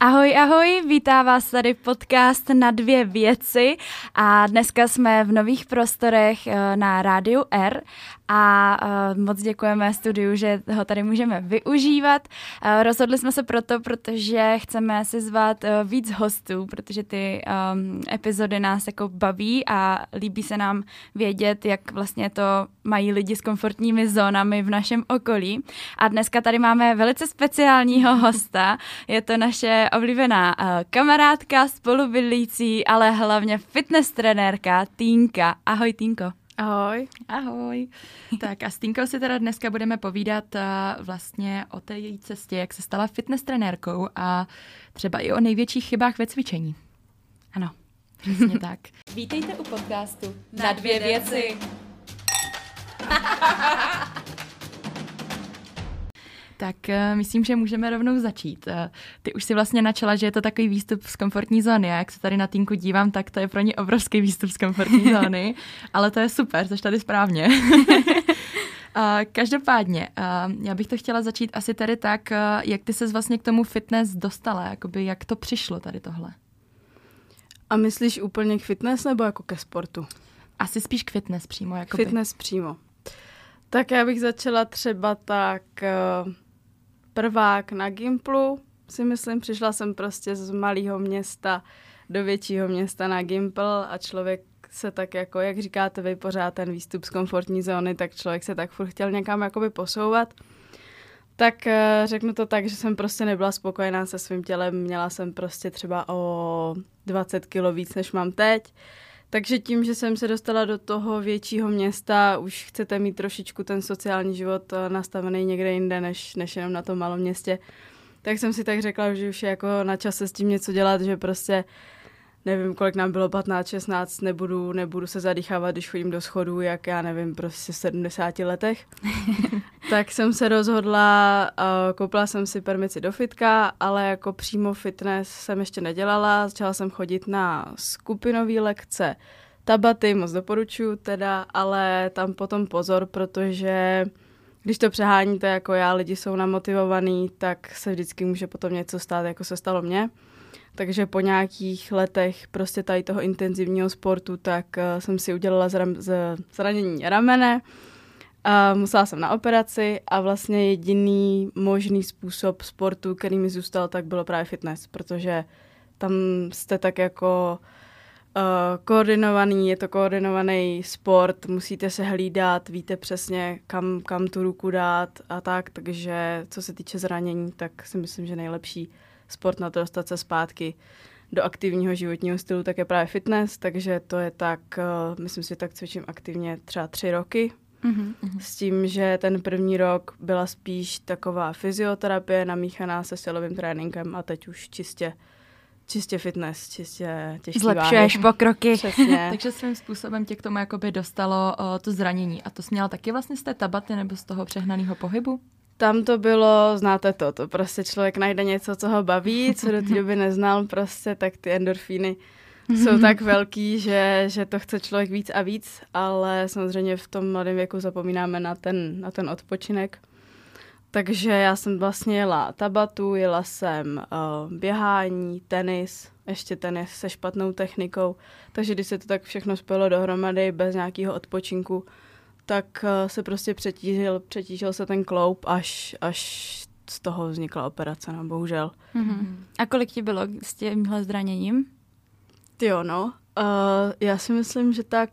Ahoj, ahoj, vítá vás tady podcast na dvě věci a dneska jsme v nových prostorech eh, na rádiu R a uh, moc děkujeme studiu, že ho tady můžeme využívat. Uh, rozhodli jsme se proto, protože chceme si zvat uh, víc hostů, protože ty um, epizody nás jako baví a líbí se nám vědět, jak vlastně to mají lidi s komfortními zónami v našem okolí. A dneska tady máme velice speciálního hosta. Je to naše oblíbená uh, kamarádka, spolubydlící, ale hlavně fitness trenérka Týnka. Ahoj Týnko. Ahoj. Ahoj. Tak a s Tinkou si teda dneska budeme povídat uh, vlastně o té její cestě, jak se stala fitness trenérkou a třeba i o největších chybách ve cvičení. Ano. Přesně tak. Vítejte u podcastu Na dvě věci. Tak uh, myslím, že můžeme rovnou začít. Uh, ty už si vlastně načala, že je to takový výstup z komfortní zóny. Já jak se tady na týnku dívám, tak to je pro ně obrovský výstup z komfortní zóny, ale to je super, jsi tady správně. Uh, každopádně, já bych to chtěla začít asi tady tak, jak ty se vlastně k tomu fitness dostala, jakoby jak to přišlo tady tohle. A myslíš úplně k fitness nebo jako ke sportu? Asi spíš k fitness přímo. Jakoby. Fitness přímo. Tak já bych začala třeba tak prvák na Gimplu, si myslím, přišla jsem prostě z malého města do většího města na Gimpl a člověk se tak jako, jak říkáte vy pořád ten výstup z komfortní zóny, tak člověk se tak furt chtěl někam jakoby posouvat. Tak uh, řeknu to tak, že jsem prostě nebyla spokojená se svým tělem, měla jsem prostě třeba o 20 kilo víc, než mám teď. Takže tím, že jsem se dostala do toho většího města, už chcete mít trošičku ten sociální život eh, nastavený někde jinde, než, než jenom na tom malom městě. Tak jsem si tak řekla, že už je jako na čase s tím něco dělat, že prostě nevím, kolik nám bylo, 15, 16, nebudu, nebudu se zadýchávat, když chodím do schodů, jak já nevím, prostě v 70 letech. tak jsem se rozhodla, uh, koupila jsem si permici do fitka, ale jako přímo fitness jsem ještě nedělala, začala jsem chodit na skupinové lekce, tabaty, moc doporučuju teda, ale tam potom pozor, protože když to přeháníte jako já, lidi jsou namotivovaný, tak se vždycky může potom něco stát, jako se stalo mně. Takže po nějakých letech prostě tady toho intenzivního sportu, tak uh, jsem si udělala zram, z, zranění ramene. Uh, musela jsem na operaci a vlastně jediný možný způsob sportu, který mi zůstal, tak bylo právě fitness, protože tam jste tak jako uh, koordinovaný, je to koordinovaný sport, musíte se hlídat, víte přesně, kam, kam tu ruku dát a tak, takže co se týče zranění, tak si myslím, že nejlepší sport na to dostat se zpátky do aktivního životního stylu, tak je právě fitness, takže to je tak, uh, myslím si, tak cvičím aktivně třeba tři roky. Mm-hmm. S tím, že ten první rok byla spíš taková fyzioterapie namíchaná se silovým tréninkem a teď už čistě čistě fitness, čistě těžký Zlepšuješ váhy. pokroky. Přesně. Takže svým způsobem tě k tomu jakoby dostalo o, to zranění. A to jsi měla taky vlastně z té tabaty nebo z toho přehnaného pohybu? Tam to bylo, znáte to, to prostě člověk najde něco, co ho baví, co do té doby neznal prostě, tak ty endorfíny jsou tak velký, že, že to chce člověk víc a víc, ale samozřejmě v tom mladém věku zapomínáme na ten, na ten odpočinek. Takže já jsem vlastně jela tabatu, jela jsem uh, běhání, tenis, ještě tenis se špatnou technikou, takže když se to tak všechno spojilo dohromady bez nějakého odpočinku, tak uh, se prostě přetížil, přetížil se ten kloup, až, až z toho vznikla operace, no bohužel. Mm-hmm. A kolik ti bylo s tímhle zraněním? Ty jo, no. Uh, já si myslím, že tak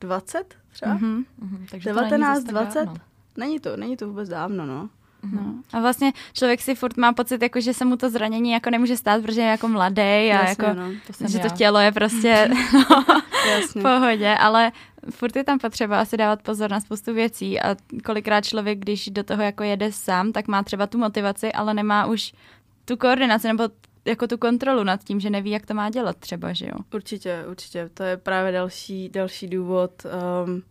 20 třeba. Mm-hmm. Mm-hmm. Takže 19, 20. Není to, není to vůbec dávno, no. No. A vlastně člověk si furt má pocit, jako, že se mu to zranění jako nemůže stát, protože je jako mladý a Jasně, jako, no. to že já. to tělo je prostě no, v pohodě, ale furt je tam potřeba asi dávat pozor na spoustu věcí a kolikrát člověk, když do toho jako jede sám, tak má třeba tu motivaci, ale nemá už tu koordinaci nebo jako tu kontrolu nad tím, že neví, jak to má dělat třeba, že jo? Určitě, určitě. To je právě další, další důvod, um,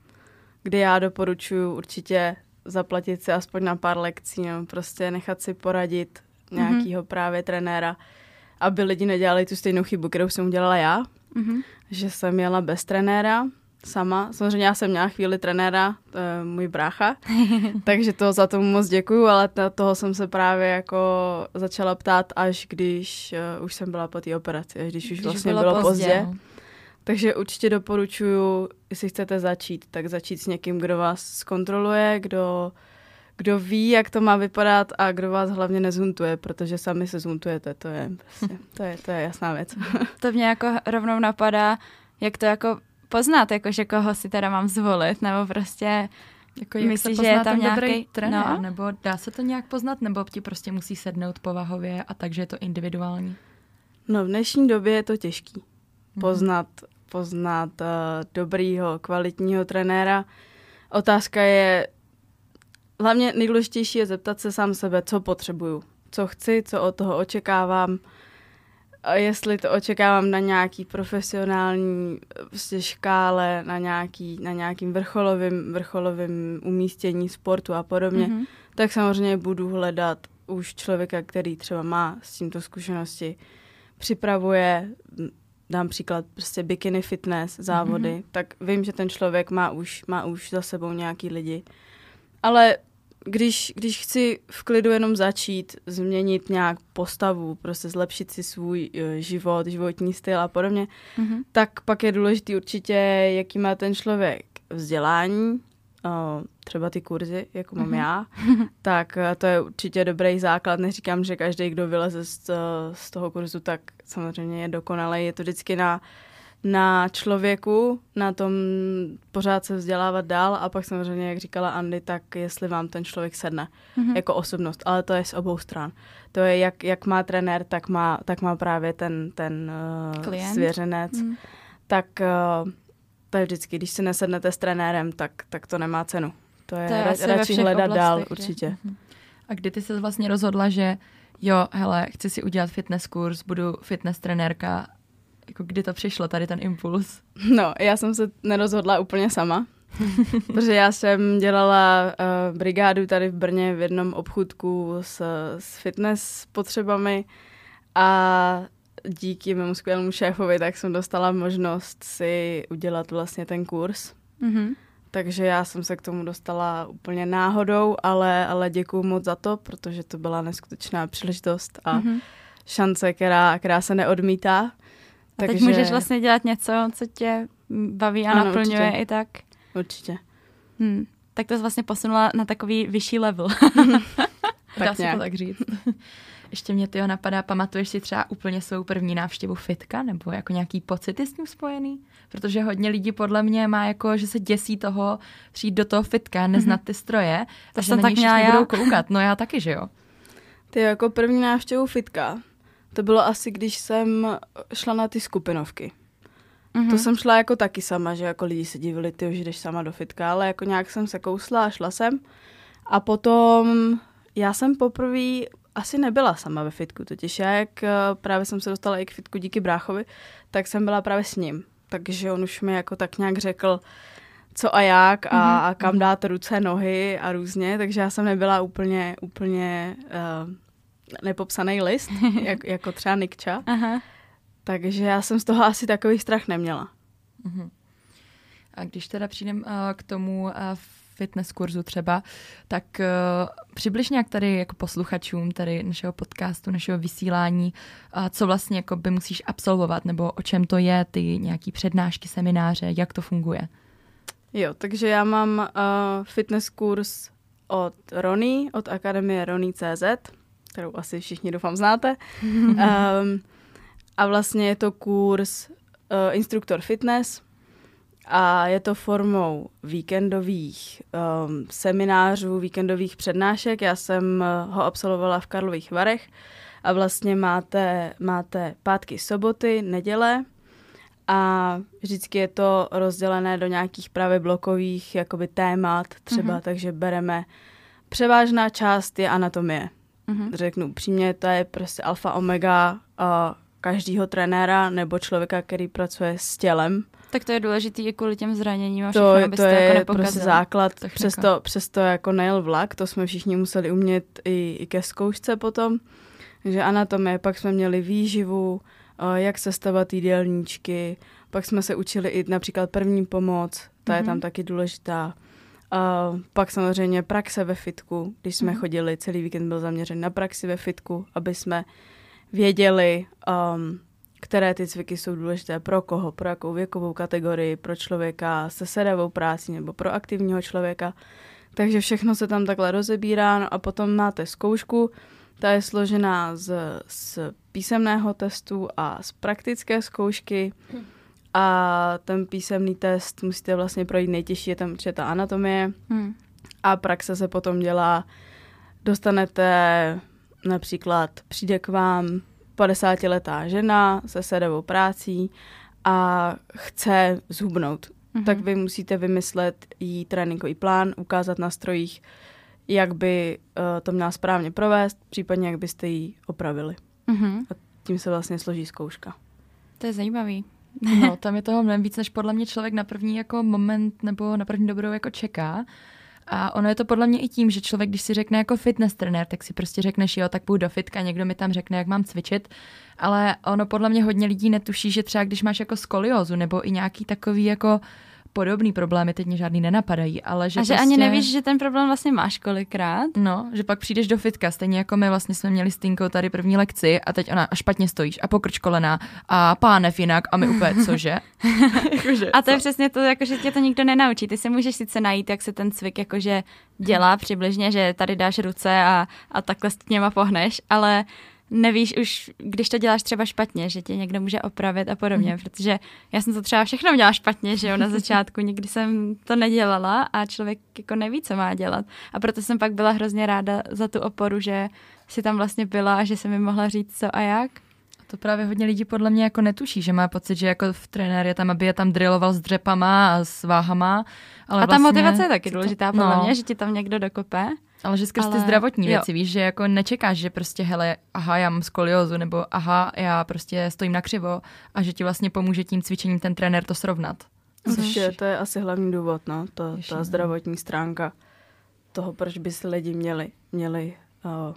kdy já doporučuji určitě zaplatit si aspoň na pár lekcí, no, prostě nechat si poradit nějakého mm-hmm. právě trenéra, aby lidi nedělali tu stejnou chybu, kterou jsem udělala já, mm-hmm. že jsem jela bez trenéra sama. Samozřejmě já jsem měla chvíli trenéra, to je můj brácha, takže to za tomu moc děkuju, ale to, toho jsem se právě jako začala ptát, až když uh, už jsem byla po té operaci, až když už když vlastně bylo, bylo pozdě. pozdě. No. Takže určitě doporučuju, jestli chcete začít, tak začít s někým, kdo vás zkontroluje, kdo, kdo ví, jak to má vypadat a kdo vás hlavně nezuntuje, protože sami se zuntujete, to je, prostě, to je, to je jasná věc. to mě jako rovnou napadá, jak to jako poznat, jakože koho si teda mám zvolit, nebo prostě jako jak Myslíš, že je tam nějaký trenér, no? nebo dá se to nějak poznat, nebo ti prostě musí sednout povahově a takže je to individuální? No v dnešní době je to těžký mhm. poznat, poznat uh, dobrýho, kvalitního trenéra. Otázka je, hlavně nejdůležitější je zeptat se sám sebe, co potřebuju, co chci, co od toho očekávám, jestli to očekávám na nějaký profesionální prostě škále, na, nějaký, na nějakým vrcholovým, vrcholovým umístění sportu a podobně, mm-hmm. tak samozřejmě budu hledat už člověka, který třeba má s tímto zkušenosti, připravuje, dám příklad, prostě bikini fitness závody, mm-hmm. tak vím, že ten člověk má už, má už za sebou nějaký lidi. Ale když, když chci v klidu jenom začít, změnit nějak postavu, prostě zlepšit si svůj uh, život, životní styl a podobně, mm-hmm. tak pak je důležitý určitě, jaký má ten člověk vzdělání, uh, třeba ty kurzy, jako mám mm-hmm. já, tak uh, to je určitě dobrý základ. Neříkám, že každý, kdo vyleze z, z toho kurzu, tak samozřejmě je dokonalý. Je to vždycky na na člověku, na tom pořád se vzdělávat dál a pak samozřejmě, jak říkala Andy, tak jestli vám ten člověk sedne mm-hmm. jako osobnost, ale to je z obou stran. To je, jak, jak má trenér, tak má, tak má právě ten, ten uh, svěřenec. Mm. Tak uh, to je vždycky, když si nesednete s trenérem, tak, tak to nemá cenu. To je, to je ra- radši hledat dál, určitě. Mm-hmm. A kdy ty se vlastně rozhodla, že jo, hele, chci si udělat fitness kurz, budu fitness trenérka jako kdy to přišlo, tady ten impuls? No, já jsem se nerozhodla úplně sama, protože já jsem dělala uh, brigádu tady v Brně v jednom obchůdku s, s fitness potřebami a díky mému skvělému šéfovi tak jsem dostala možnost si udělat vlastně ten kurz. Mm-hmm. Takže já jsem se k tomu dostala úplně náhodou, ale, ale děkuju moc za to, protože to byla neskutečná příležitost a mm-hmm. šance, která, která se neodmítá. A Takže... teď můžeš vlastně dělat něco, co tě baví a ano, naplňuje určitě. i tak. Určitě. Hmm. Tak to jsi vlastně posunula na takový vyšší level. Dá se to tak říct. Ještě mě to napadá, pamatuješ si třeba úplně svou první návštěvu fitka, nebo jako nějaký pocity s tím spojený? Protože hodně lidí podle mě má jako, že se děsí toho přijít do toho fitka, neznat mhm. ty stroje, to a že na tak já. budou koukat. No já taky, že jo? Ty jako první návštěvu fitka, to bylo asi, když jsem šla na ty skupinovky. Mm-hmm. To jsem šla jako taky sama, že jako lidi se divili, ty že jdeš sama do fitka, ale jako nějak jsem se kousla a šla jsem. A potom já jsem poprvé asi nebyla sama ve fitku, totiž já, jak eh, právě jsem se dostala i k fitku díky bráchovi, tak jsem byla právě s ním. Takže on už mi jako tak nějak řekl, co a jak a, mm-hmm. a kam dát ruce, nohy a různě, takže já jsem nebyla úplně, úplně uh, nepopsaný list, jak, jako třeba Nikča. Aha. Takže já jsem z toho asi takový strach neměla. Uh-huh. A když teda přijdem uh, k tomu uh, fitness kurzu třeba, tak uh, přibliž nějak tady jako posluchačům tady našeho podcastu, našeho vysílání, uh, co vlastně jako by musíš absolvovat, nebo o čem to je, ty nějaký přednášky, semináře, jak to funguje? Jo, takže já mám uh, fitness kurz od Rony, od Akademie Rony.cz kterou asi všichni doufám znáte. um, a vlastně je to kurz uh, instruktor fitness a je to formou víkendových um, seminářů, víkendových přednášek. Já jsem uh, ho absolvovala v Karlových Varech a vlastně máte, máte pátky, soboty, neděle a vždycky je to rozdělené do nějakých právě blokových jakoby témat třeba, mm-hmm. takže bereme převážná část je anatomie. Mm-hmm. Řeknu upřímně, to je prostě alfa omega uh, každého trenéra nebo člověka, který pracuje s tělem. Tak to je důležité i kvůli těm zraněním a všechno, to, to je jako prostě základ, přesto, přesto jako nejel vlak, to jsme všichni museli umět i, i ke zkoušce potom. Takže anatomie, pak jsme měli výživu, uh, jak sestavovat jídelníčky, Pak jsme se učili i například první pomoc, ta mm-hmm. je tam taky důležitá. Uh, pak samozřejmě praxe ve fitku, když jsme mm-hmm. chodili, celý víkend byl zaměřen na praxi ve fitku, aby jsme věděli, um, které ty cviky jsou důležité pro koho, pro jakou věkovou kategorii, pro člověka se sedavou práci nebo pro aktivního člověka. Takže všechno se tam takhle rozebírá no a potom máte zkoušku, ta je složená z, z písemného testu a z praktické zkoušky. A ten písemný test musíte vlastně projít nejtěžší, je tam určitě ta anatomie. Hmm. A praxe se potom dělá, dostanete například, přijde k vám 50-letá žena se sedavou prácí a chce zhubnout. Mm-hmm. Tak vy musíte vymyslet jí tréninkový plán, ukázat na strojích, jak by uh, to měla správně provést, případně jak byste ji opravili. Mm-hmm. A tím se vlastně složí zkouška. To je zajímavý. No, tam je toho mnohem víc, než podle mě člověk na první jako moment nebo na první dobrou jako čeká. A ono je to podle mě i tím, že člověk, když si řekne jako fitness trenér, tak si prostě řekneš, jo, tak půjdu do fitka, někdo mi tam řekne, jak mám cvičit. Ale ono podle mě hodně lidí netuší, že třeba když máš jako skoliózu nebo i nějaký takový jako podobný problémy, teď mě žádný nenapadají, ale že A že prostě... ani nevíš, že ten problém vlastně máš kolikrát. No, že pak přijdeš do fitka, stejně jako my vlastně jsme měli s Tinkou tady první lekci a teď ona a špatně stojíš a pokrč kolena a pánev jinak a my úplně cože? jakože, a to co? je přesně to, jako, že tě to nikdo nenaučí. Ty si můžeš sice najít, jak se ten cvik jakože dělá přibližně, že tady dáš ruce a, a takhle s těma pohneš, ale nevíš už, když to děláš třeba špatně, že tě někdo může opravit a podobně, mm. protože já jsem to třeba všechno dělala špatně, že jo, na začátku, nikdy jsem to nedělala a člověk jako neví, co má dělat. A proto jsem pak byla hrozně ráda za tu oporu, že si tam vlastně byla a že jsem mi mohla říct co a jak. To právě hodně lidí podle mě jako netuší, že má pocit, že jako v trenér je tam, aby je tam drilloval s dřepama a s váhama. Ale a ta vlastně, motivace je taky důležitá podle no. mě, že ti tam někdo dokope. Ale že skrz ale... ty zdravotní věci, jo. víš, že jako nečekáš, že prostě hele, aha, já mám skoliozu, nebo aha, já prostě stojím na křivo a že ti vlastně pomůže tím cvičením ten trenér to srovnat. Což je, to je asi hlavní důvod, no, to, ta no. zdravotní stránka toho, proč by si lidi měli, měli uh,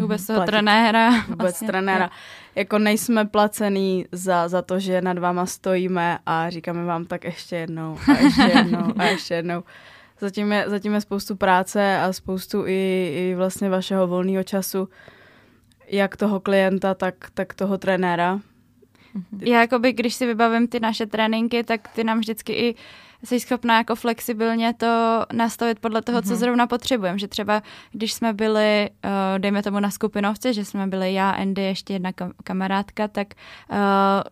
Vůbec toho trenéra. Vůbec vlastně. trenéra. Jako nejsme placený za, za to, že nad váma stojíme a říkáme vám tak ještě jednou a ještě jednou a ještě jednou. Zatím je, zatím je spoustu práce a spoustu i, i vlastně vašeho volného času, jak toho klienta, tak, tak toho trenéra. Já jakoby, když si vybavím ty naše tréninky, tak ty nám vždycky i jsi schopná jako flexibilně to nastavit podle toho, mm-hmm. co mhm. zrovna potřebujeme. Že třeba, když jsme byli, uh, dejme tomu na skupinovce, že jsme byli já, Andy, ještě jedna kam- kamarádka, tak uh,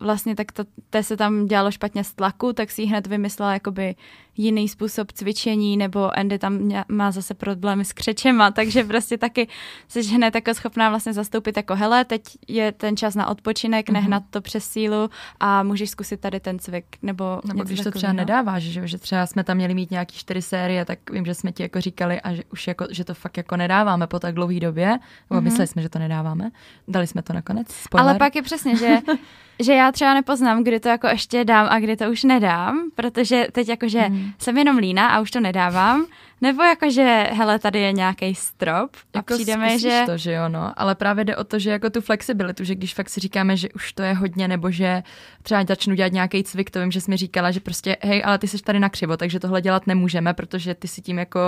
vlastně tak to, to se tam dělalo špatně z tlaku, tak si hned vymyslela jakoby jiný způsob cvičení, nebo Andy tam má zase problémy s křečema, takže prostě taky jsi hned jako schopná vlastně zastoupit jako hele, teď je ten čas na odpočinek, mm-hmm. nehnat to přes sílu a můžeš zkusit tady ten cvik, nebo Nebo když to třeba no. nedáváš, že, že třeba jsme tam měli mít nějaký čtyři série, tak vím, že jsme ti jako říkali a že už jako, že to fakt jako nedáváme po tak dlouhé době, nebo mm-hmm. mysleli jsme, že to nedáváme, dali jsme to nakonec, Spoiler. Ale pak je přesně, že že já třeba nepoznám, kdy to jako ještě dám a kdy to už nedám, protože teď jakože mm. Jsem jenom lína a už to nedávám, nebo jakože, hele, tady je nějaký strop a jako přijdeme, že... to, že jo, no. Ale právě jde o to, že jako tu flexibilitu, že když fakt si říkáme, že už to je hodně, nebo že třeba začnu dělat nějaký cvik, to vím, že jsi mi říkala, že prostě, hej, ale ty jsi tady na křivo, takže tohle dělat nemůžeme, protože ty si tím jako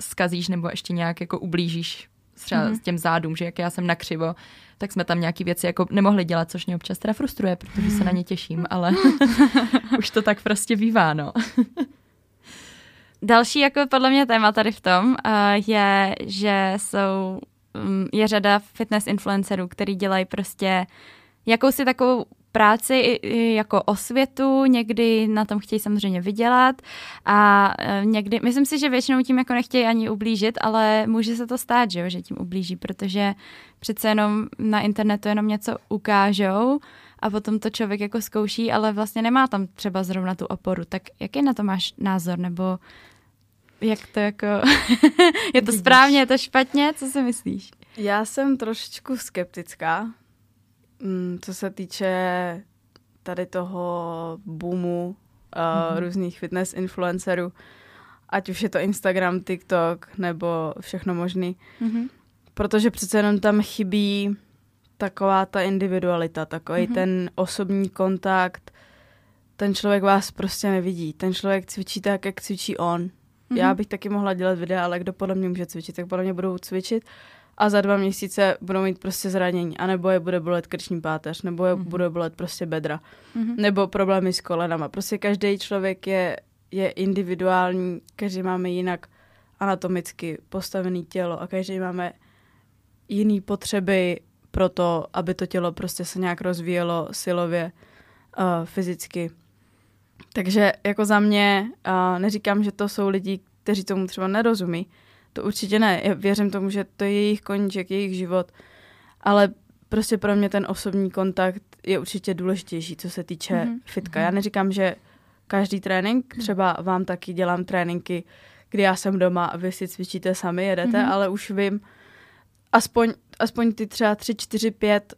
skazíš nebo ještě nějak jako ublížíš třeba mm-hmm. s těm zádům, že jak já jsem na křivo, tak jsme tam nějaký věci jako nemohli dělat, což mě občas teda frustruje, protože se na ně těším, ale už to tak prostě bývá, no. Další jako podle mě téma tady v tom uh, je, že jsou, um, je řada fitness influencerů, který dělají prostě jakousi takovou práci jako osvětu, někdy na tom chtějí samozřejmě vydělat a e, někdy, myslím si, že většinou tím jako nechtějí ani ublížit, ale může se to stát, že, jo, že tím ublíží, protože přece jenom na internetu jenom něco ukážou a potom to člověk jako zkouší, ale vlastně nemá tam třeba zrovna tu oporu. Tak jaký na to máš názor, nebo jak to jako, je to správně, je to špatně, co si myslíš? Já jsem trošičku skeptická, Mm, co se týče tady toho boomu uh, mm-hmm. různých fitness influencerů, ať už je to Instagram, TikTok nebo všechno možný. Mm-hmm. Protože přece jenom tam chybí taková ta individualita, takový mm-hmm. ten osobní kontakt ten člověk vás prostě nevidí. Ten člověk cvičí tak, jak cvičí on. Mm-hmm. Já bych taky mohla dělat videa, ale kdo podle mě může cvičit, tak podle mě budou cvičit a za dva měsíce budou mít prostě zranění, anebo je bude bolet krční páteř, nebo je mm-hmm. bude bolet prostě bedra, mm-hmm. nebo problémy s kolenama. Prostě každý člověk je, je individuální, každý máme jinak anatomicky postavený tělo a každý máme jiný potřeby pro to, aby to tělo prostě se nějak rozvíjelo silově, uh, fyzicky. Takže jako za mě uh, neříkám, že to jsou lidi, kteří tomu třeba nerozumí, to určitě ne. Já věřím tomu, že to je jejich koníček, jejich život, ale prostě pro mě ten osobní kontakt je určitě důležitější, co se týče mm-hmm. fitka. Já neříkám, že každý trénink, třeba vám taky dělám tréninky, kdy já jsem doma a vy si cvičíte sami, jedete, mm-hmm. ale už vím, aspoň, aspoň ty třeba tři, čtyři, pět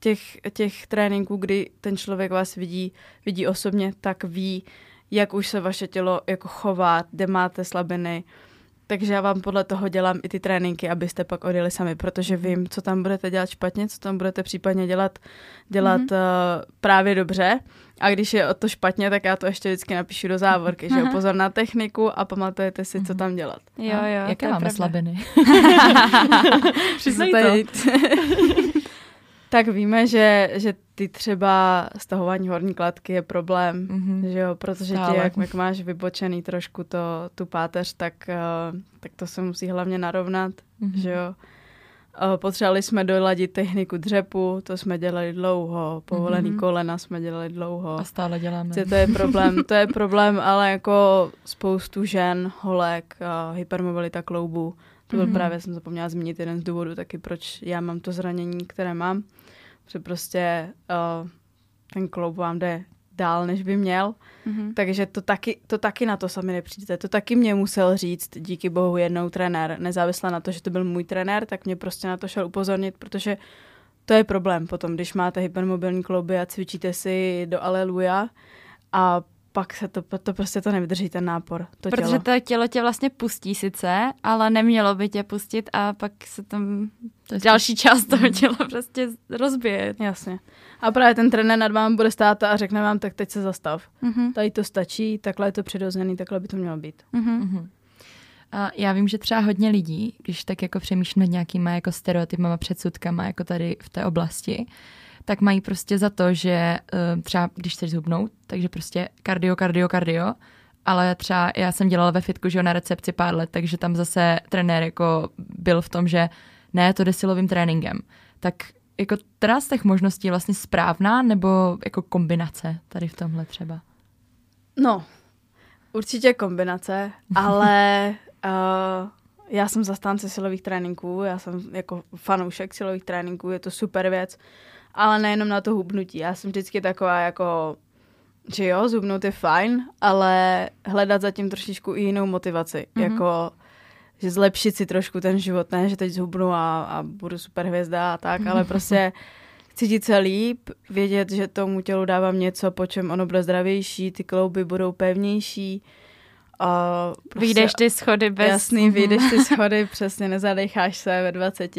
těch, těch tréninků, kdy ten člověk vás vidí, vidí osobně, tak ví, jak už se vaše tělo jako chová, kde máte slabiny, takže já vám podle toho dělám i ty tréninky, abyste pak odjeli sami, protože vím, co tam budete dělat špatně, co tam budete případně dělat, dělat mm-hmm. uh, právě dobře. A když je o to špatně, tak já to ještě vždycky napíšu do závorky, že jo, pozor na techniku a pamatujete si, co mhm. tam dělat. Jo, jo. Jaké máme pravda. slabiny? Přiznaj to. Tak víme, že, že ty třeba stahování horní kladky je problém, mm-hmm. že jo, protože ti, jak, jak máš vybočený trošku to, tu páteř, tak, uh, tak to se musí hlavně narovnat, mm-hmm. že jo. Uh, potřebovali jsme doladit techniku dřepu, to jsme dělali dlouho, povolený mm-hmm. kolena jsme dělali dlouho. A stále děláme. To je problém, to je problém, ale jako spoustu žen, holek, uh, hypermobilita kloubů, to byl mm-hmm. právě, jsem zapomněla zmínit jeden z důvodů taky, proč já mám to zranění, které mám. Že prostě uh, ten kloub vám jde dál, než by měl. Mm-hmm. Takže to taky, to taky na to sami nepřijdete. To taky mě musel říct, díky bohu, jednou trenér. Nezávisle na to, že to byl můj trenér, tak mě prostě na to šel upozornit, protože to je problém potom, když máte hypermobilní klouby a cvičíte si do aleluja a pak se to, to prostě to nevydrží, ten nápor. To Protože tělo. to tělo tě vlastně pustí sice, ale nemělo by tě pustit a pak se tam to další část toho mhm. těla prostě rozbije. Jasně. A právě ten trenér nad vámi bude stát a řekne vám, tak teď se zastav. Mm-hmm. Tady to stačí, takhle je to přirozený, takhle by to mělo být. Mm-hmm. A já vím, že třeba hodně lidí, když tak jako přemýšlím nad nějakýma jako stereotypama, předsudkama jako tady v té oblasti, tak mají prostě za to, že uh, třeba když chceš zhubnout, takže prostě kardio, kardio, kardio, ale třeba já jsem dělala ve fitku, že na recepci pár let, takže tam zase trenér jako byl v tom, že ne, to jde silovým tréninkem. Tak jako teda z těch možností vlastně správná nebo jako kombinace tady v tomhle třeba? No, určitě kombinace, ale uh, já jsem zastánce silových tréninků, já jsem jako fanoušek silových tréninků, je to super věc ale nejenom na to hubnutí. Já jsem vždycky taková jako, že jo, zhubnout je fajn, ale hledat zatím trošičku i jinou motivaci. Mm-hmm. Jako, že zlepšit si trošku ten život, ne, že teď zhubnu a, a budu super hvězda a tak, ale prostě cítit se líp, vědět, že tomu tělu dávám něco, po čem ono bude zdravější, ty klouby budou pevnější. A prostě, vyjdeš ty schody bez... Jasný, vyjdeš ty schody, přesně, nezadecháš se ve 20.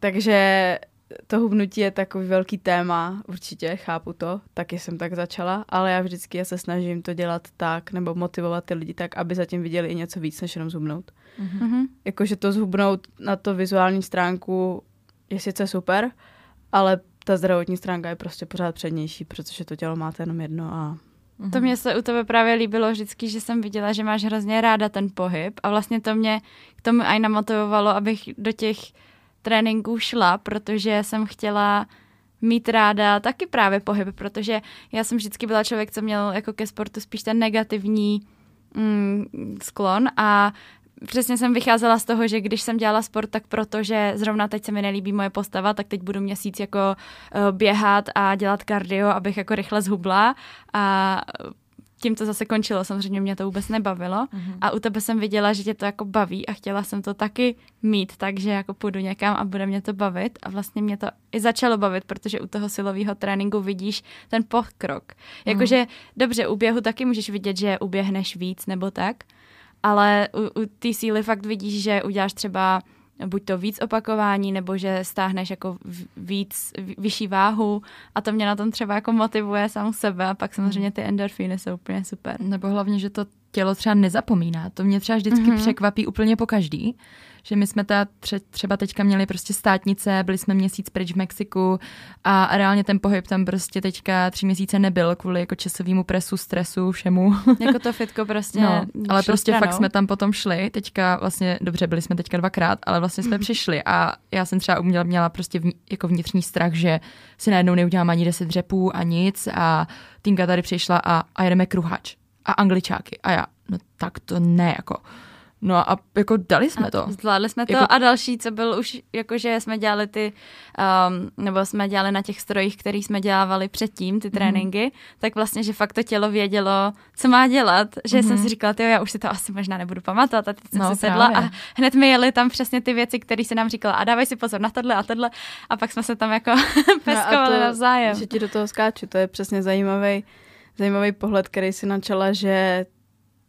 Takže to hubnutí je takový velký téma, určitě, chápu to, taky jsem tak začala, ale já vždycky já se snažím to dělat tak, nebo motivovat ty lidi tak, aby zatím viděli i něco víc, než jenom zhubnout. Mm-hmm. Jakože to zhubnout na to vizuální stránku je sice super, ale ta zdravotní stránka je prostě pořád přednější, protože to tělo máte jenom jedno a Mm-hmm. To mě se u tebe právě líbilo vždycky, že jsem viděla, že máš hrozně ráda ten pohyb a vlastně to mě k tomu aj namotivovalo, abych do těch tréninků šla, protože jsem chtěla mít ráda taky právě pohyb, protože já jsem vždycky byla člověk, co měl jako ke sportu spíš ten negativní mm, sklon a přesně jsem vycházela z toho, že když jsem dělala sport, tak protože zrovna teď se mi nelíbí moje postava, tak teď budu měsíc jako uh, běhat a dělat kardio, abych jako rychle zhubla a tím to zase končilo, samozřejmě mě to vůbec nebavilo mm-hmm. a u tebe jsem viděla, že tě to jako baví a chtěla jsem to taky mít, takže jako půjdu někam a bude mě to bavit a vlastně mě to i začalo bavit, protože u toho silového tréninku vidíš ten pokrok. Mm-hmm. Jakože dobře, u běhu taky můžeš vidět, že uběhneš víc nebo tak, ale u, u té síly fakt vidíš, že uděláš třeba buď to víc opakování, nebo že stáhneš jako víc, vyšší váhu a to mě na tom třeba jako motivuje sám sebe a pak samozřejmě ty endorfíny jsou úplně super. Nebo hlavně, že to tělo třeba nezapomíná. To mě třeba vždycky mm-hmm. překvapí úplně po každý, že my jsme ta tře- třeba teďka měli prostě státnice, byli jsme měsíc pryč v Mexiku a reálně ten pohyb tam prostě teďka tři měsíce nebyl kvůli jako časovému presu, stresu, všemu. Jako to fitko prostě. No, ale prostě stranou. fakt jsme tam potom šli, teďka vlastně, dobře, byli jsme teďka dvakrát, ale vlastně jsme mm-hmm. přišli a já jsem třeba uměla, měla prostě v, jako vnitřní strach, že si najednou neudělám ani deset dřepů a nic a Tinka tady přišla a, a jedeme kruhač a angličáky. A já, no tak to ne, jako. No a jako dali jsme a to. Zvládli jsme to jako... a další, co byl už, jakože jsme dělali ty, um, nebo jsme dělali na těch strojích, který jsme dělávali předtím, ty mhm. tréninky, mm-hmm. tak vlastně, že fakt to tělo vědělo, co má dělat, že mm-hmm. jsem si mhm. říkala, jo, já už si to asi možná nebudu pamatovat a teď jsem no, si sedla právě. a hned mi jeli tam přesně ty věci, které si nám říkala a dávej si pozor na tohle a tohle a pak jsme se tam jako peskovali no navzájem. Že ti do toho skáču, to je přesně zajímavý zajímavý pohled, který si načala, že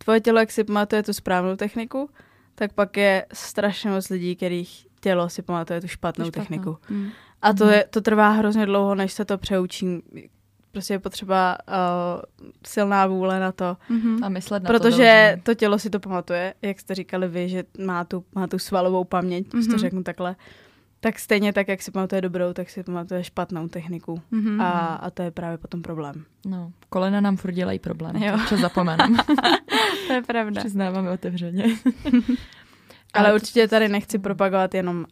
tvoje tělo, jak si pamatuje tu správnou techniku, tak pak je strašně moc lidí, kterých tělo si pamatuje tu špatnou, špatnou. techniku. Mm. A to, mm. je, to trvá hrozně dlouho, než se to přeučí. Prostě je potřeba uh, silná vůle na to. Mm-hmm. A myslet na Protože to, to tělo si to pamatuje, jak jste říkali vy, že má tu, má tu svalovou paměť, mm-hmm. to řeknu takhle. Tak stejně tak, jak si pamatuje dobrou, tak si pamatuje špatnou techniku. Mm-hmm. A, a to je právě potom problém. No, kolena nám furt dělají problém, jo. co zapomenem. to je pravda. Přiznáváme otevřeně. Ale určitě tady nechci propagovat jenom uh,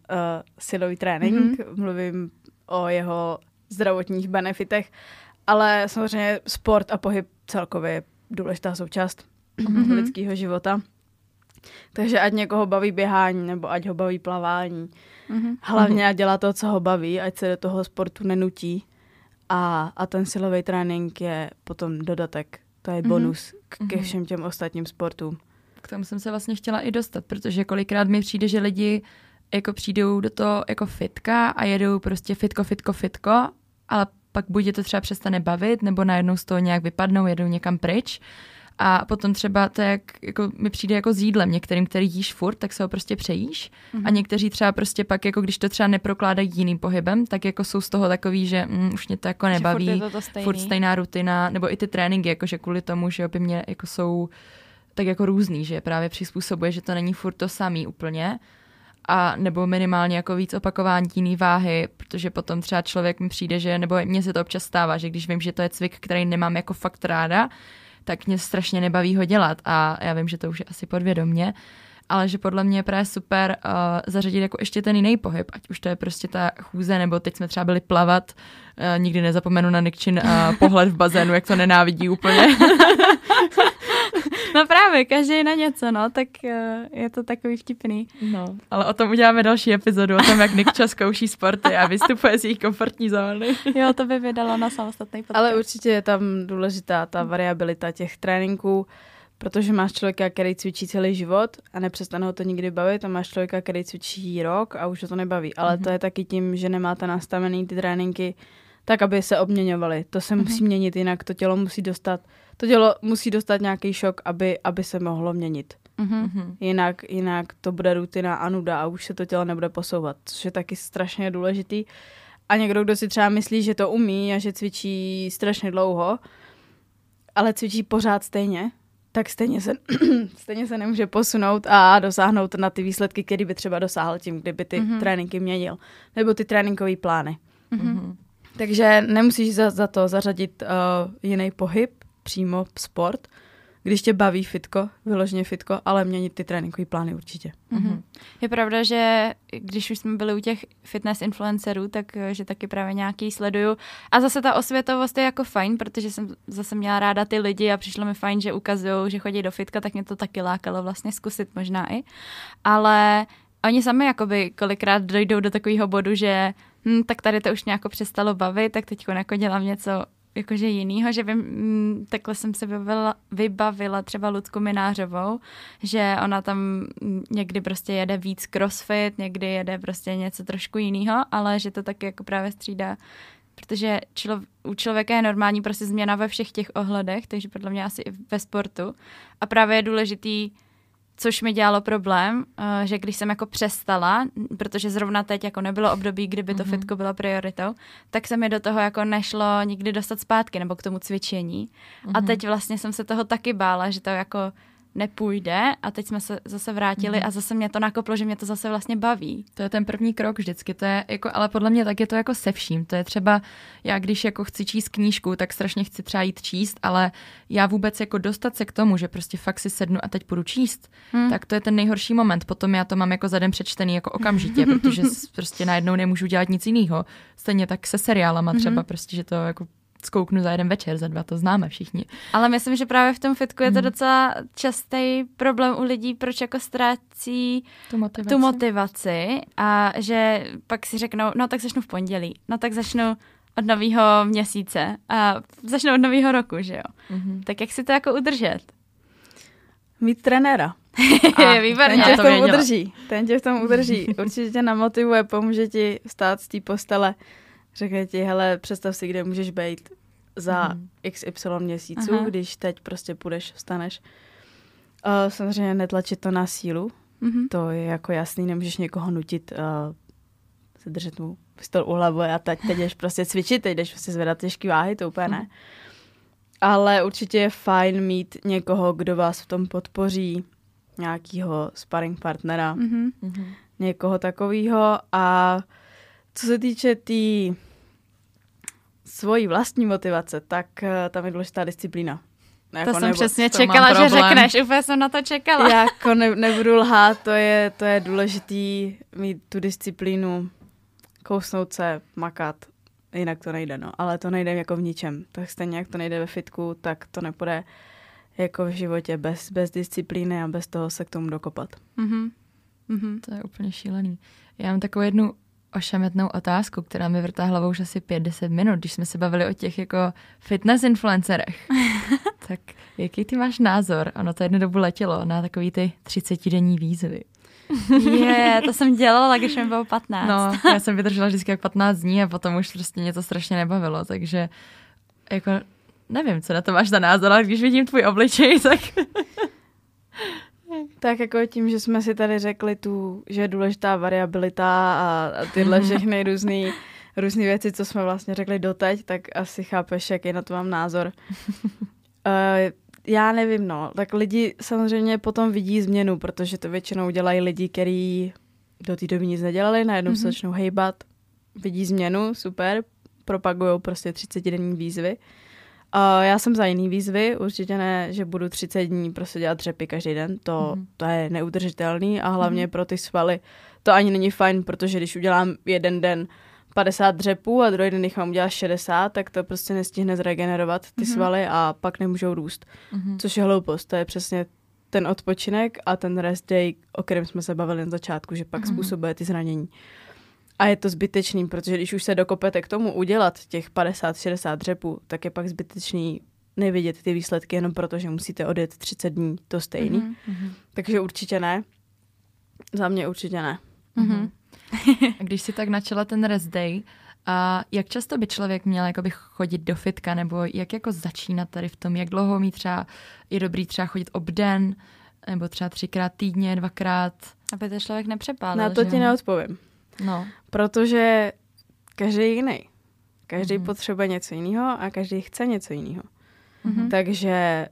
silový trénink, mm-hmm. mluvím o jeho zdravotních benefitech, ale samozřejmě sport a pohyb celkově je důležitá součást mm-hmm. lidského života. Takže ať někoho baví běhání, nebo ať ho baví plavání. Mm-hmm. Hlavně ať dělá to, co ho baví, ať se do toho sportu nenutí. A, a ten silový trénink je potom dodatek. To je bonus mm-hmm. k, ke mhm. všem těm ostatním sportům. K tomu jsem se vlastně chtěla i dostat, protože kolikrát mi přijde, že lidi jako přijdou do toho jako fitka a jedou prostě fitko, fitko, fitko, ale pak buď je to třeba přestane bavit, nebo najednou z toho nějak vypadnou, jedou někam pryč. A potom třeba to, jak jako, mi přijde jako s jídlem, některým, který jíš furt, tak se ho prostě přejíš. Mm-hmm. A mhm. někteří třeba prostě pak, jako když to třeba neprokládají jiným pohybem, tak jako jsou z toho takový, že mm, už mě to jako nebaví, furt, to to furt stejná rutina, nebo i ty tréninky, jakože kvůli tomu, že by mě jako jsou tak jako různý, že právě přizpůsobuje, že to není furt to samý úplně a nebo minimálně jako víc opakování jiný váhy, protože potom třeba člověk mi přijde, že nebo mně se to občas stává, že když vím, že to je cvik, který nemám jako fakt ráda, tak mě strašně nebaví ho dělat a já vím, že to už je asi podvědomně, ale že podle mě je právě super uh, zařadit jako ještě ten jiný pohyb, ať už to je prostě ta chůze, nebo teď jsme třeba byli plavat, uh, nikdy nezapomenu na Nikčin uh, pohled v bazénu, jak to nenávidí úplně. No právě, každý na něco, no, tak uh, je to takový vtipný. No, ale o tom uděláme další epizodu, o tom, jak Nikča zkouší sporty a vystupuje z jejich komfortní zóny. jo, to by vydalo na samostatný podcast. Ale určitě je tam důležitá ta variabilita těch tréninků, protože máš člověka, který cvičí celý život a nepřestane ho to nikdy bavit a máš člověka, který cvičí rok a už ho to nebaví. Ale mm-hmm. to je taky tím, že nemáte nastavený ty tréninky tak, aby se obměňovaly. To se mm-hmm. musí měnit, jinak to tělo musí dostat to tělo musí dostat nějaký šok, aby, aby se mohlo měnit. Mm-hmm. Jinak, jinak to bude rutina a nuda a už se to tělo nebude posouvat, což je taky strašně důležitý. A někdo, kdo si třeba myslí, že to umí a že cvičí strašně dlouho, ale cvičí pořád stejně, tak stejně se, stejně se nemůže posunout a dosáhnout na ty výsledky, které by třeba dosáhl tím, kdyby ty mm-hmm. tréninky měnil. Nebo ty tréninkové plány. Mm-hmm. Takže nemusíš za, za to zařadit uh, jiný pohyb, přímo sport, když tě baví fitko, vyloženě fitko, ale měnit ty tréninkové plány určitě. Mm-hmm. Je pravda, že když už jsme byli u těch fitness influencerů, tak eh, že taky právě nějaký sleduju. A zase ta osvětovost je jako fajn, protože jsem zase měla ráda ty lidi a přišlo mi fajn, že ukazují, že chodí do fitka, tak mě to taky lákalo vlastně zkusit možná i. Ale oni sami jakoby kolikrát dojdou do takového bodu, že hm, tak tady to už nějak přestalo bavit, tak teď jako dělám něco jakože jinýho, že vím, mm, takhle jsem se vybavila, vybavila třeba Lucku Minářovou, že ona tam někdy prostě jede víc crossfit, někdy jede prostě něco trošku jiného, ale že to taky jako právě střídá protože člo, u člověka je normální prostě změna ve všech těch ohledech, takže podle mě asi i ve sportu. A právě je důležitý což mi dělalo problém, uh, že když jsem jako přestala, protože zrovna teď jako nebylo období, kdyby to mm-hmm. fitko bylo prioritou, tak se mi do toho jako nešlo nikdy dostat zpátky nebo k tomu cvičení. Mm-hmm. A teď vlastně jsem se toho taky bála, že to jako nepůjde a teď jsme se zase vrátili mm. a zase mě to nakoplo, že mě to zase vlastně baví. To je ten první krok vždycky, to je jako, ale podle mě tak je to jako se vším. To je třeba, já když jako chci číst knížku, tak strašně chci třeba jít číst, ale já vůbec jako dostat se k tomu, že prostě fakt si sednu a teď budu číst, hmm. tak to je ten nejhorší moment. Potom já to mám jako za den přečtený jako okamžitě, protože prostě najednou nemůžu dělat nic jiného. Stejně tak se seriálama třeba, hmm. prostě, že to jako zkouknu za jeden večer, za dva, to známe všichni. Ale myslím, že právě v tom fitku je to hmm. docela častý problém u lidí, proč jako ztrácí tu motivaci. tu motivaci a že pak si řeknou, no tak začnu v pondělí, no tak začnu od nového měsíce a začnu od nového roku, že jo. Mm-hmm. Tak jak si to jako udržet? Mít trenéra. A, Výborně. Ten tě v tom udrží. Ten tě v tom udrží. Určitě tě namotivuje, pomůže ti stát z té postele Řekne ti, hele, představ si, kde můžeš být za mm. XY měsíců, Aha. když teď prostě půjdeš, vstaneš. Uh, samozřejmě netlačit to na sílu, mm-hmm. to je jako jasný, nemůžeš někoho nutit uh, se držet mu pistol u hlavu a teď, teď jdeš prostě cvičit, teď jdeš prostě zvedat těžké váhy, to úplně ne. Mm. Ale určitě je fajn mít někoho, kdo vás v tom podpoří, nějakýho sparring partnera, mm-hmm. někoho takového a co se týče té tý svojí vlastní motivace, tak uh, tam je důležitá disciplína. Jako to jsem nebo, přesně to čekala, že řekneš, úplně jsem na to čekala. Jako ne, nebudu lhát, to je, to je důležitý mít tu disciplínu, kousnout se, makat, jinak to nejde, no. Ale to nejde jako v ničem. Tak stejně jak to nejde ve fitku, tak to nepůjde jako v životě bez, bez disciplíny a bez toho se k tomu dokopat. Mm-hmm. Mm-hmm. To je úplně šílený. Já mám takovou jednu ošemetnou otázku, která mi vrtá hlavou už asi 5-10 minut, když jsme se bavili o těch jako fitness influencerech. tak jaký ty máš názor? Ono to jednu dobu letělo na takový ty 30-denní výzvy. Je, to jsem dělala, když mi bylo 15. No, já jsem vydržela vždycky jak 15 dní a potom už prostě mě to strašně nebavilo, takže jako nevím, co na to máš za názor, ale když vidím tvůj obličej, tak tak jako tím, že jsme si tady řekli tu, že je důležitá variabilita a, a tyhle všechny různé různé věci, co jsme vlastně řekli doteď, tak asi chápeš, jaký na to mám názor. uh, já nevím, no. Tak lidi samozřejmě potom vidí změnu, protože to většinou dělají lidi, kteří do té doby nic nedělali, najednou mm-hmm. se mhm. začnou hejbat, vidí změnu, super, propagují prostě 30-denní výzvy. Uh, já jsem za jiný výzvy, určitě ne, že budu 30 dní prostě dělat dřepy každý den, to, mm. to je neudržitelný a hlavně mm. pro ty svaly to ani není fajn, protože když udělám jeden den 50 dřepů a druhý den jich mám udělat 60, tak to prostě nestihne zregenerovat ty mm. svaly a pak nemůžou růst, mm. což je hloupost, to je přesně ten odpočinek a ten rest day, o kterém jsme se bavili na začátku, že pak mm. způsobuje ty zranění. A je to zbytečný, protože když už se dokopete k tomu udělat těch 50-60 dřepů, tak je pak zbytečný nevidět ty výsledky jenom proto, že musíte odjet 30 dní to stejný. Mm-hmm. Takže určitě ne. Za mě určitě ne. Mm-hmm. A když si tak načala ten rest day, a jak často by člověk měl jakoby chodit do fitka, nebo jak jako začínat tady v tom, jak dlouho mít třeba, je dobrý třeba chodit obden, nebo třeba třikrát týdně, dvakrát? Aby to člověk nepřepálil. Na to ti neodpovím. No. Protože každý je jiný. Každý mm-hmm. potřebuje něco jiného a každý chce něco jiného. Mm-hmm. Takže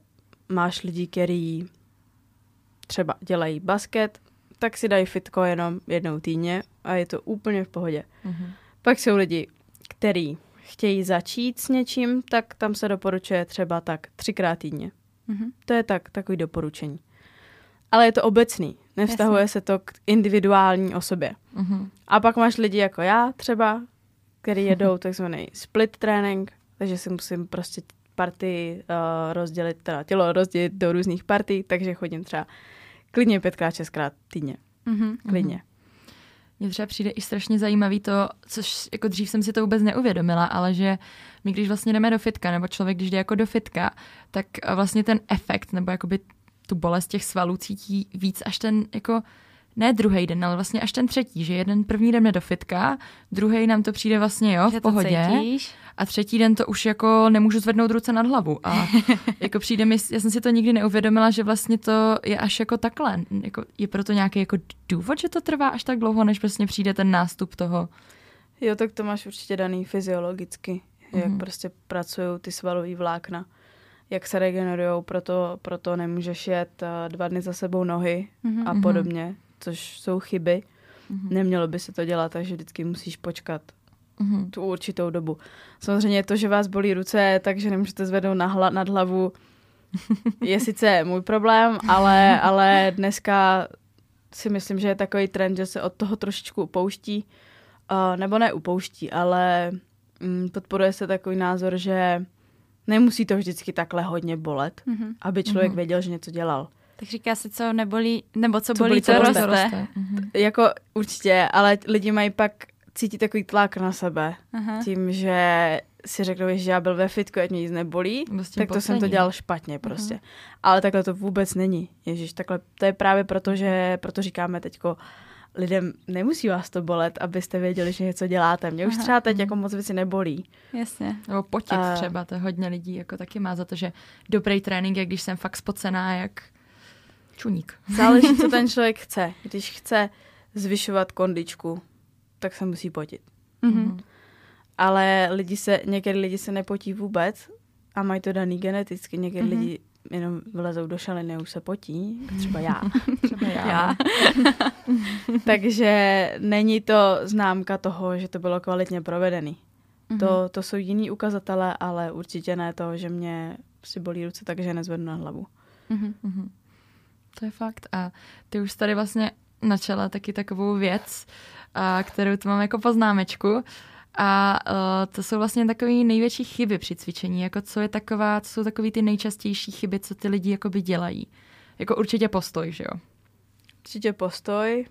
máš lidi, kteří třeba dělají basket, tak si dají fitko jenom jednou týdně a je to úplně v pohodě. Mm-hmm. Pak jsou lidi, kteří chtějí začít s něčím, tak tam se doporučuje třeba tak třikrát týdně. Mm-hmm. To je tak, takový doporučení. Ale je to obecný. Nevztahuje Jasně. se to k individuální osobě. Uh-huh. A pak máš lidi jako já třeba, který jedou takzvaný split trénink, takže si musím prostě party uh, rozdělit, teda tělo rozdělit do různých partí, takže chodím třeba klidně pětkrát, šestkrát týdně. Uh-huh. Klidně. Mně třeba přijde i strašně zajímavý to, což jako dřív jsem si to vůbec neuvědomila, ale že my když vlastně jdeme do fitka, nebo člověk když jde jako do fitka, tak vlastně ten efekt, nebo jakoby tu bolest těch svalů cítí víc až ten jako ne druhý den, ale vlastně až ten třetí, že jeden první den do fitka, druhý nám to přijde vlastně jo, v Že pohodě. cítíš? A třetí den to už jako nemůžu zvednout ruce nad hlavu. A jako přijde mi, já jsem si to nikdy neuvědomila, že vlastně to je až jako takhle. Jako, je proto nějaký jako důvod, že to trvá až tak dlouho, než vlastně přijde ten nástup toho. Jo, tak to máš určitě daný fyziologicky, mm-hmm. jak Mhm. prostě pracují ty svalové vlákna, jak se regenerují, proto, proto nemůžeš jet eh, dva dny za sebou nohy Mhm. a Mhm. podobně, což jsou chyby. Mhm. Nemělo by se to dělat, takže vždycky musíš počkat Mhm. tu určitou dobu. Samozřejmě to, že vás bolí ruce, takže nemůžete zvednout na hla, nad hlavu, je sice můj problém, ale, ale dneska si myslím, že je takový trend, že se od toho trošičku upouští, uh, nebo ne upouští, ale mm, podporuje se takový názor, že nemusí to vždycky takhle hodně bolet, Mhm. aby člověk Mhm. věděl, že něco dělal. Tak říká se, co nebolí, nebo co, Co bolí, bolí, to roste. roste. Mhm. Jako určitě, ale lidi mají pak cítí takový tlak na sebe, Aha. tím, že si řeknou, že já byl ve fitku, ať mě nic nebolí, tím tak to jsem to dělal špatně prostě. Ale takhle to vůbec není. Ježíš, takhle to je právě proto, že proto říkáme teďko, lidem nemusí vás to bolet, abyste věděli, že něco děláte. Mě už Aha. třeba teď jako moc věci nebolí. Jasně. Nebo potit A- třeba, to hodně lidí jako taky má za to, že dobrý trénink je, když jsem fakt spocená jak čuník. Záleží, co ten člověk chce. Když chce zvyšovat kondičku, tak se musí potit. Mhm. Ale lidi se, někdy lidi se nepotí vůbec a mají to daný geneticky. Někdy Mhm. lidi jenom vylezou do šaliny a už se potí, třeba já. Třeba já. Já. Takže není to známka toho, že to bylo kvalitně provedený. Mhm. To, to jsou jiný ukazatele, ale určitě ne to, že mě si bolí ruce, takže nezvednu na hlavu. Mhm. Mhm. To je fakt. A ty už tady vlastně načala taky takovou věc, a, kterou tu mám jako poznámečku. A uh, to jsou vlastně takové největší chyby při cvičení. Jako co je taková, co jsou takové ty nejčastější chyby, co ty lidi jakoby dělají. Jako určitě postoj, že jo? Určitě postoj.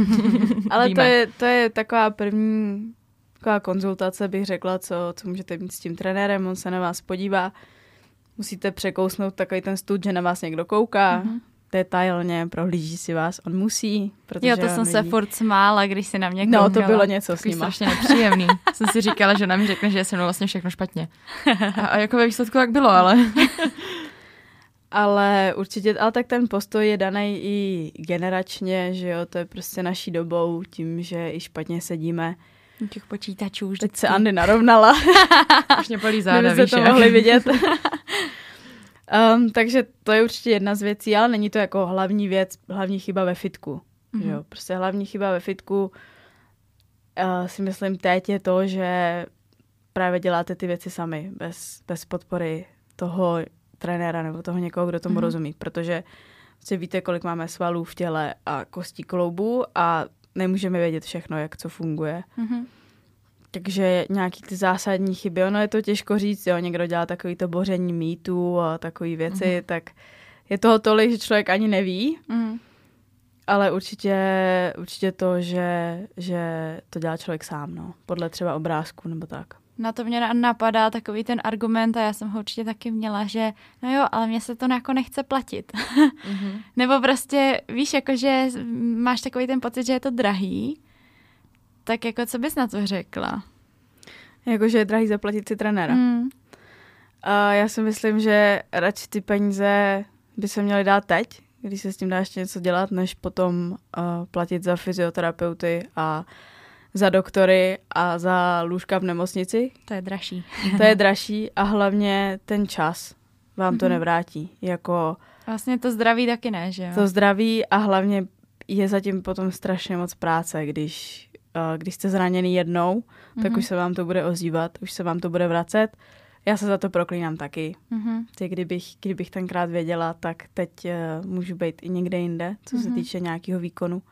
ale to je, to je taková první taková konzultace, bych řekla, co, co můžete mít s tím trenérem, on se na vás podívá. Musíte překousnout takový ten stud, že na vás někdo kouká. Mhm. Detailně prohlíží si vás, on musí, protože Jo, to jsem se neví. furt smála, když si na mě No, to koukala. bylo něco s nima. strašně nepříjemný. Jsem si říkala, že mi řekne, že je se mnou vlastně všechno špatně. A, a jako ve výsledku tak bylo, ale... Ale určitě, ale tak ten postoj je daný i generačně, že jo, to je prostě naší dobou, tím, že i špatně sedíme. U těch počítačů už Teď se Andy narovnala, Už mě bolí záda, víš, to mohli vidět. Um, takže to je určitě jedna z věcí, ale není to jako hlavní věc, hlavní chyba ve fitku. Mm-hmm. Že jo? Prostě hlavní chyba ve fitku uh, si myslím teď je to, že právě děláte ty věci sami, bez, bez podpory toho trenéra nebo toho někoho, kdo tomu Mhm. mm-hmm. rozumí, protože prostě víte, kolik máme svalů v těle a kostí kloubů a nemůžeme vědět všechno, jak co funguje. Mhm. Takže nějaký ty zásadní chyby, ono je to těžko říct, jo, někdo dělá takový to boření mýtů a takové věci, Mhm. mm-hmm. tak je toho tolik, že člověk ani neví, Mhm. ale určitě, určitě to, že, že to dělá člověk sám, no, podle třeba obrázku nebo tak. Na to mě na- napadá takový ten argument a já jsem ho určitě taky měla, že no jo, ale mě se to jako nechce platit. Mhm. Nebo prostě víš, jako že máš takový ten pocit, že je to drahý, tak jako co bys na to řekla? Jakože je drahý zaplatit si trenéra. Mm. A já si myslím, že radši ty peníze by se měly dát teď, když se s tím dá ještě něco dělat, než potom uh, platit za fyzioterapeuty a za doktory a za lůžka v nemocnici. To je dražší. To je dražší a hlavně ten čas vám to Mhm. nevrátí. Jako Vlastně to zdraví taky ne, že jo? to zdraví a hlavně je zatím potom strašně moc práce, když, když jste zraněný jednou, tak Mhm. už se vám to bude ozývat, už se vám to bude vracet. Já se za to proklínám taky. Mhm. Ty, kdybych, kdybych tenkrát věděla, tak teď uh, můžu být i někde jinde, co se Mhm. týče nějakého výkonu.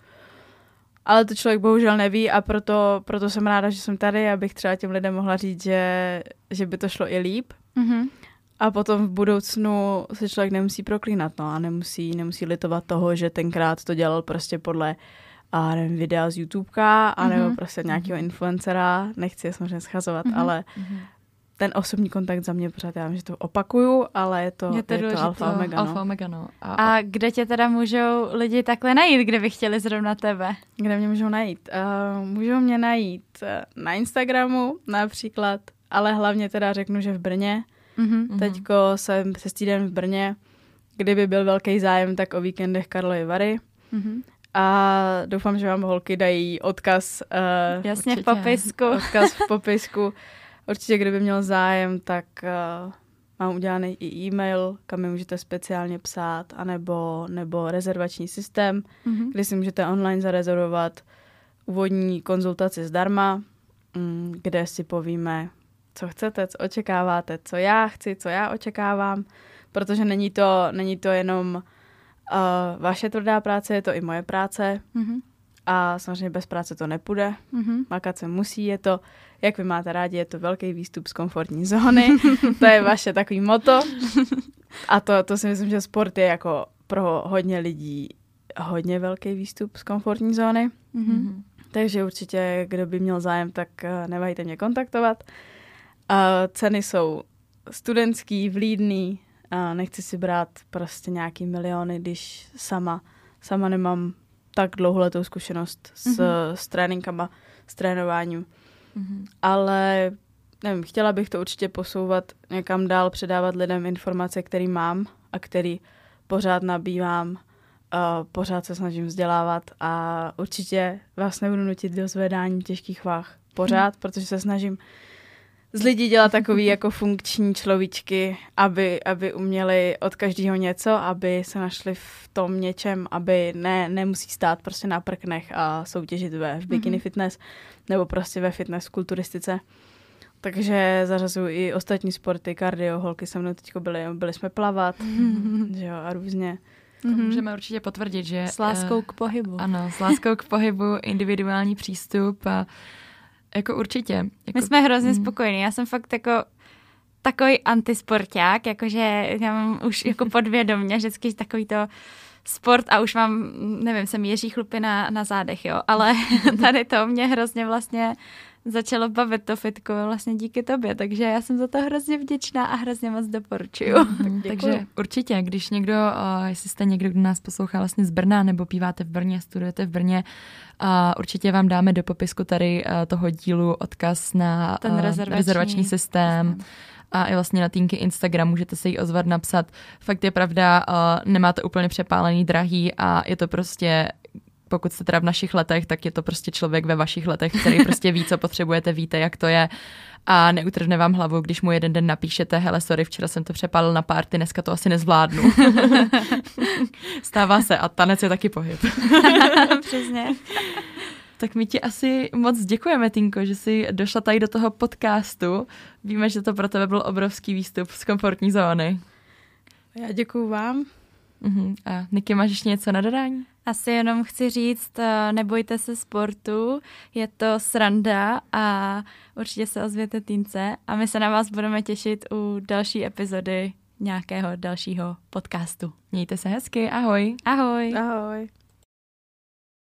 Ale to člověk bohužel neví a proto, proto jsem ráda, že jsem tady, abych třeba těm lidem mohla říct, že, že by to šlo i líp. Mhm. A potom v budoucnu se člověk nemusí proklínat no, a nemusí, nemusí litovat toho, že tenkrát to dělal prostě podle a nevím, videa z YouTubeka, anebo Mhm. prostě nějakého influencera, nechci je samozřejmě schazovat, Mhm. ale Mhm. ten osobní kontakt za mě pořád, já vím, že to opakuju, ale je to, Je to je to důležité. alfa omega. No. Alfa Omega, no. A, A kde tě teda můžou lidi takhle najít, kde by chtěli zrovna tebe? Kde mě můžou najít? Uh, můžou mě najít uh, na Instagramu například, ale hlavně teda řeknu, že v Brně. Mhm. Mhm. Teďko jsem se týden v Brně. Kdyby byl velký zájem, tak o víkendech Karlovy Vary. Mhm. A doufám, že vám holky dají odkaz, uh, Jasně v Určitě. popisku. odkaz v popisku. Určitě, kdyby měl zájem, tak uh, mám udělaný i e-mail, kam mi můžete speciálně psát, anebo, nebo rezervační systém, Mhm. kdy si můžete online zarezervovat úvodní konzultaci zdarma, mm, kde si povíme, co chcete, co očekáváte, co já chci, co já očekávám, protože není to, není to jenom uh, vaše tvrdá práce, je to i moje práce Mhm. a samozřejmě bez práce to nepůjde. Mhm. Makat se musí, je to, jak vy máte rádi, je to velký výstup z komfortní zóny. to je vaše takový moto. A to, to si myslím, že sport je jako pro hodně lidí hodně velký výstup z komfortní zóny. Mhm. Mhm. Takže určitě, kdo by měl zájem, tak eh, nevajte mě kontaktovat. Uh, ceny jsou studentský, vlídný, uh, nechci si brát prostě nějaký miliony, když sama, sama nemám tak dlouholetou zkušenost s, Mhm. s tréninkama, s trénováním. Mhm. Ale nevím, chtěla bych to určitě posouvat někam dál, předávat lidem informace, které mám a který pořád nabývám, uh, pořád se snažím vzdělávat a určitě vás nebudu nutit do zvedání těžkých váh pořád, protože se snažím z lidí dělat takový jako funkční človíčky, aby, aby uměli od každého něco, aby se našli v tom něčem, aby ne, nemusí stát prostě na prknech a soutěžit ve v bikini Mhm. fitness nebo prostě ve fitness kulturistice. Takže zařazuju i ostatní sporty, kardio, holky se mnou teď byly, byli jsme plavat, že jo, a různě. To Mhm. můžeme určitě potvrdit, že... S láskou eh, k pohybu. Ano, s láskou k pohybu, individuální přístup a jako určitě. Jako, My jsme hrozně mm. spokojení. Já jsem fakt jako takový antisporták, jakože já mám už jako podvědomě vždycky takový to sport a už mám, nevím, jsem Jiří chlupy na, na zádech, jo, ale tady to mě hrozně vlastně začalo bavit to fitko vlastně díky tobě, takže já jsem za to hrozně vděčná a hrozně moc doporučuju. Mhm, Takže určitě, když někdo, uh, jestli jste někdo, kdo nás poslouchá vlastně z Brna, nebo býváte v Brně, studujete v Brně, uh, určitě vám dáme do popisku tady uh, toho dílu odkaz na Ten rezervační rezervační systém. systém. A i vlastně na týnky Instagram můžete se jí ozvat, napsat. Fakt je pravda, uh, nemáte úplně přepálený drahý a je to prostě pokud jste teda v našich letech, tak je to prostě člověk ve vašich letech, který prostě ví, co potřebujete, víte, jak to je a neutrhne vám hlavu, když mu jeden den napíšete, hele, sorry, včera jsem to přepálil na párty, dneska to asi nezvládnu. Stává se a tanec je taky pohyb. Přesně. Tak my ti asi moc děkujeme, Tinko, že jsi došla tady do toho podcastu. Víme, že to pro tebe byl obrovský výstup z komfortní zóny. Já děkuju vám. Uh-huh. A Niky, máš ještě něco na dodání? Asi jenom chci říct, eh, nebojte se sportu, je to sranda a určitě se ozvěte týnce a my se na vás budeme těšit u další epizody nějakého dalšího podcastu. Mějte se hezky, ahoj. Ahoj! Ahoj.